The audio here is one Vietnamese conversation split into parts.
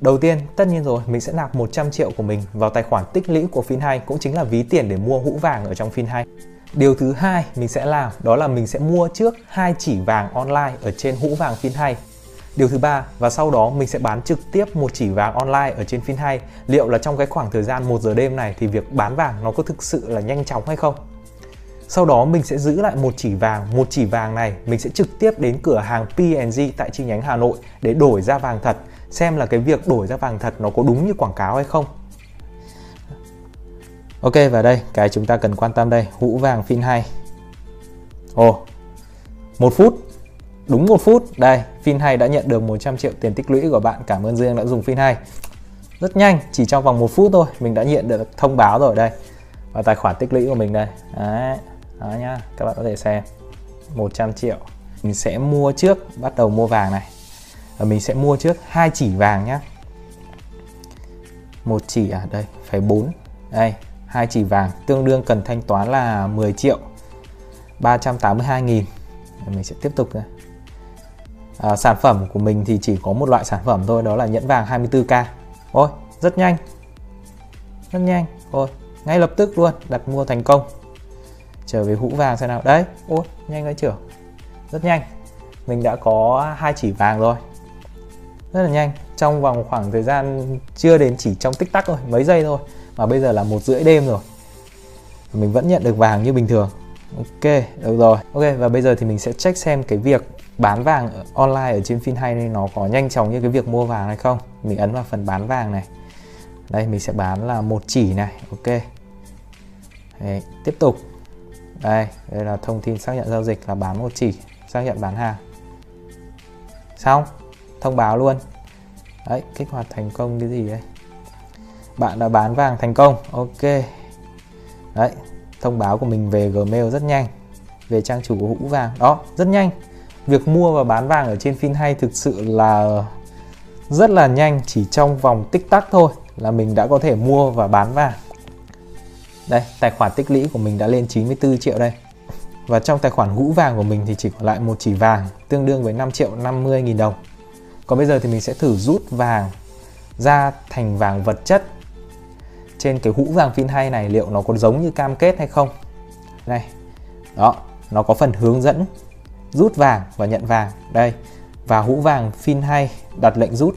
Đầu tiên, tất nhiên rồi, mình sẽ nạp 100 triệu của mình vào tài khoản tích lũy của Fin2 cũng chính là ví tiền để mua hũ vàng ở trong Fin2. Điều thứ hai mình sẽ làm đó là mình sẽ mua trước hai chỉ vàng online ở trên hũ vàng Fin2. Điều thứ ba và sau đó mình sẽ bán trực tiếp một chỉ vàng online ở trên Fin2. Liệu là trong cái khoảng thời gian 1 giờ đêm này thì việc bán vàng nó có thực sự là nhanh chóng hay không? Sau đó mình sẽ giữ lại một chỉ vàng, một chỉ vàng này mình sẽ trực tiếp đến cửa hàng P&G tại chi nhánh Hà Nội để đổi ra vàng thật. Xem là cái việc đổi ra vàng thật nó có đúng như quảng cáo hay không. Ok và đây cái chúng ta cần quan tâm đây. Hũ vàng phin 2 Ồ một phút. Đúng một phút. Đây phin 2 đã nhận được 100 triệu tiền tích lũy của bạn. Cảm ơn Dương đã dùng phin 2 rất nhanh chỉ trong vòng một phút thôi mình đã nhận được thông báo rồi. Đây và tài khoản tích lũy của mình đây. Đấy đó nhá các bạn có thể xem. 100 triệu. Mình sẽ mua trước bắt đầu mua vàng này. Và mình sẽ mua trước hai chỉ vàng nhé một chỉ à đây phải 4 đây hai chỉ vàng tương đương cần thanh toán là 10 triệu 382 nghìn. Mình sẽ tiếp tục này. À, sản phẩm của mình thì chỉ có một loại sản phẩm thôi đó là nhẫn vàng 24k ôi rất nhanh. Rất nhanh. Ôi ngay lập tức luôn đặt mua thành công trở về hũ vàng xem nào. Đấy ôi nhanh đấy trưởng. Rất nhanh. Mình đã có hai chỉ vàng rồi. Rất là nhanh. Trong vòng khoảng thời gian chưa đến chỉ trong tích tắc thôi mấy giây thôi. Mà bây giờ là một rưỡi đêm rồi. Mình vẫn nhận được vàng như bình thường. Ok được rồi. Ok và bây giờ thì mình sẽ check xem cái việc bán vàng online ở trên fin hay nó có nhanh chóng như cái việc mua vàng hay không. Mình ấn vào phần bán vàng này. Đây mình sẽ bán là một chỉ này. Ok. Đấy, tiếp tục đây đây là thông tin xác nhận giao dịch là bán một chỉ, xác nhận bán hàng. Xong, thông báo luôn. Đấy, kích hoạt thành công cái gì đấy bạn đã bán vàng thành công, ok. Đấy, thông báo của mình về gmail rất nhanh, về trang chủ của hũ vàng. Đó, rất nhanh. Việc mua và bán vàng ở trên phim hay thực sự là rất là nhanh, chỉ trong vòng tích tắc thôi là mình đã có thể mua và bán vàng đây, tài khoản tích lũy của mình đã lên 94 triệu đây. Và trong tài khoản hũ vàng của mình thì chỉ còn lại một chỉ vàng, tương đương với 5 triệu 50 nghìn đồng. Còn bây giờ thì mình sẽ thử rút vàng ra thành vàng vật chất. Trên cái hũ vàng phin hay này liệu nó có giống như cam kết hay không? Đây, đó, nó có phần hướng dẫn rút vàng và nhận vàng. Đây, và hũ vàng phin hay đặt lệnh rút.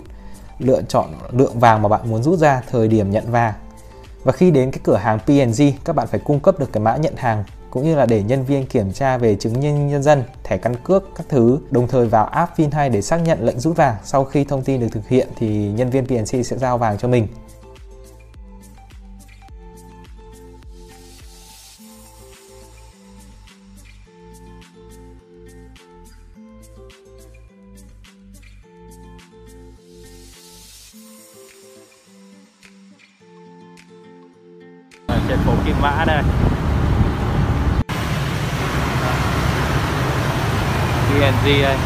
Lựa chọn lượng vàng mà bạn muốn rút ra thời điểm nhận vàng và khi đến cái cửa hàng P&G các bạn phải cung cấp được cái mã nhận hàng cũng như là để nhân viên kiểm tra về chứng minh nhân dân, thẻ căn cước các thứ, đồng thời vào app Fin2 để xác nhận lệnh rút vàng. Sau khi thông tin được thực hiện thì nhân viên PNC sẽ giao vàng cho mình. Trên phố Kim Mã đây PNG đây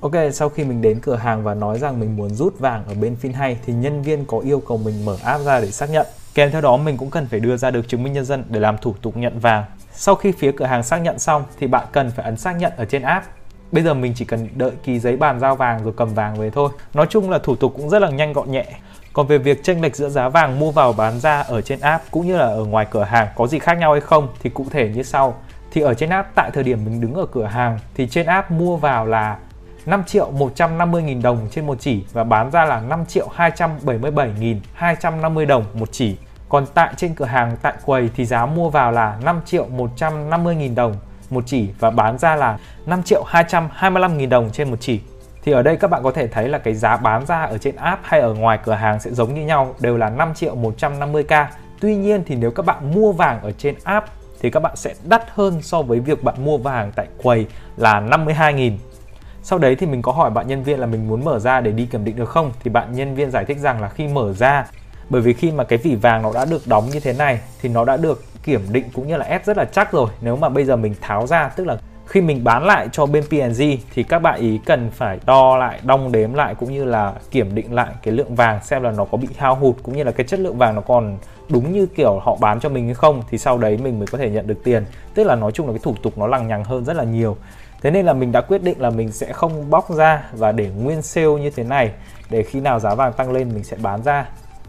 Ok, sau khi mình đến cửa hàng và nói rằng mình muốn rút vàng ở bên FinHay thì nhân viên có yêu cầu mình mở app ra để xác nhận. Kèm theo đó mình cũng cần phải đưa ra được chứng minh nhân dân để làm thủ tục nhận vàng. Sau khi phía cửa hàng xác nhận xong thì bạn cần phải ấn xác nhận ở trên app. Bây giờ mình chỉ cần đợi ký giấy bàn giao vàng rồi cầm vàng về thôi. Nói chung là thủ tục cũng rất là nhanh gọn nhẹ. Còn về việc chênh lệch giữa giá vàng mua vào bán ra ở trên app cũng như là ở ngoài cửa hàng có gì khác nhau hay không thì cụ thể như sau thì ở trên app tại thời điểm mình đứng ở cửa hàng thì trên app mua vào là 5 triệu 150 nghìn đồng trên một chỉ và bán ra là 5 triệu 277 nghìn 250 đồng một chỉ. Còn tại trên cửa hàng tại quầy thì giá mua vào là 5 triệu 150 nghìn đồng một chỉ và bán ra là 5 triệu 225 nghìn đồng trên một chỉ. Thì ở đây các bạn có thể thấy là cái giá bán ra ở trên app hay ở ngoài cửa hàng sẽ giống như nhau, đều là 5 triệu 150k. Tuy nhiên thì nếu các bạn mua vàng ở trên app thì các bạn sẽ đắt hơn so với việc bạn mua vàng tại quầy là 52.000 sau đấy thì mình có hỏi bạn nhân viên là mình muốn mở ra để đi kiểm định được không? Thì bạn nhân viên giải thích rằng là khi mở ra, bởi vì khi mà cái vỉ vàng nó đã được đóng như thế này thì nó đã được kiểm định cũng như là ép rất là chắc rồi. Nếu mà bây giờ mình tháo ra, tức là khi mình bán lại cho bên P&G thì các bạn ý cần phải đo lại, đong đếm lại cũng như là kiểm định lại cái lượng vàng xem là nó có bị hao hụt cũng như là cái chất lượng vàng nó còn đúng như kiểu họ bán cho mình hay không thì sau đấy mình mới có thể nhận được tiền. Tức là nói chung là cái thủ tục nó lằng nhằng hơn rất là nhiều. Thế nên là mình đã quyết định là mình sẽ không bóc ra và để nguyên sale như thế này để khi nào giá vàng tăng lên mình sẽ bán ra.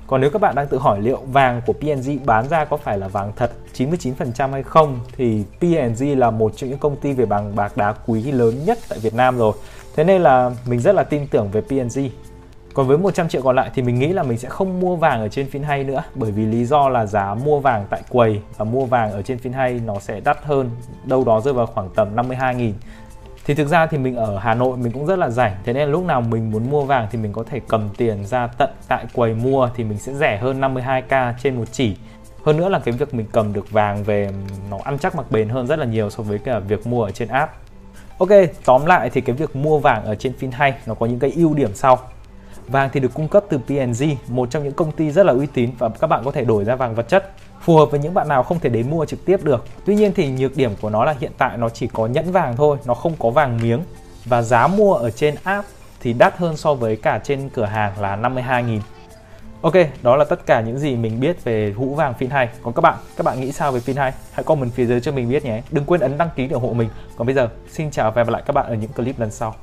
Còn nếu các bạn đang tự hỏi liệu vàng của P&G bán ra có phải là vàng thật 99% hay không thì P&G là một trong những công ty về vàng bạc đá quý lớn nhất tại Việt Nam rồi. Thế nên là mình rất là tin tưởng về P&G. Còn với 100 triệu còn lại thì mình nghĩ là mình sẽ không mua vàng ở trên phiên hay nữa bởi vì lý do là giá mua vàng tại quầy và mua vàng ở trên phiên hay nó sẽ đắt hơn, đâu đó rơi vào khoảng tầm 52 nghìn thì thực ra thì mình ở Hà Nội mình cũng rất là rảnh. Thế nên lúc nào mình muốn mua vàng thì mình có thể cầm tiền ra tận tại quầy mua thì mình sẽ rẻ hơn 52k trên một chỉ. Hơn nữa là cái việc mình cầm được vàng về nó ăn chắc mặc bền hơn rất là nhiều so với cả việc mua ở trên app. Ok, tóm lại thì cái việc mua vàng ở trên FinHay nó có những cái ưu điểm sau. Vàng thì được cung cấp từ P&G, một trong những công ty rất là uy tín và các bạn có thể đổi ra vàng vật chất phù hợp với những bạn nào không thể đến mua trực tiếp được. Tuy nhiên thì nhược điểm của nó là hiện tại nó chỉ có nhẫn vàng thôi, nó không có vàng miếng và giá mua ở trên app thì đắt hơn so với cả trên cửa hàng là 52.000. Ok, đó là tất cả những gì mình biết về hũ vàng phin hay. Còn các bạn, các bạn nghĩ sao về phin hay? Hãy comment phía dưới cho mình biết nhé. Đừng quên ấn đăng ký để ủng hộ mình. Còn bây giờ, xin chào và hẹn gặp lại các bạn ở những clip lần sau.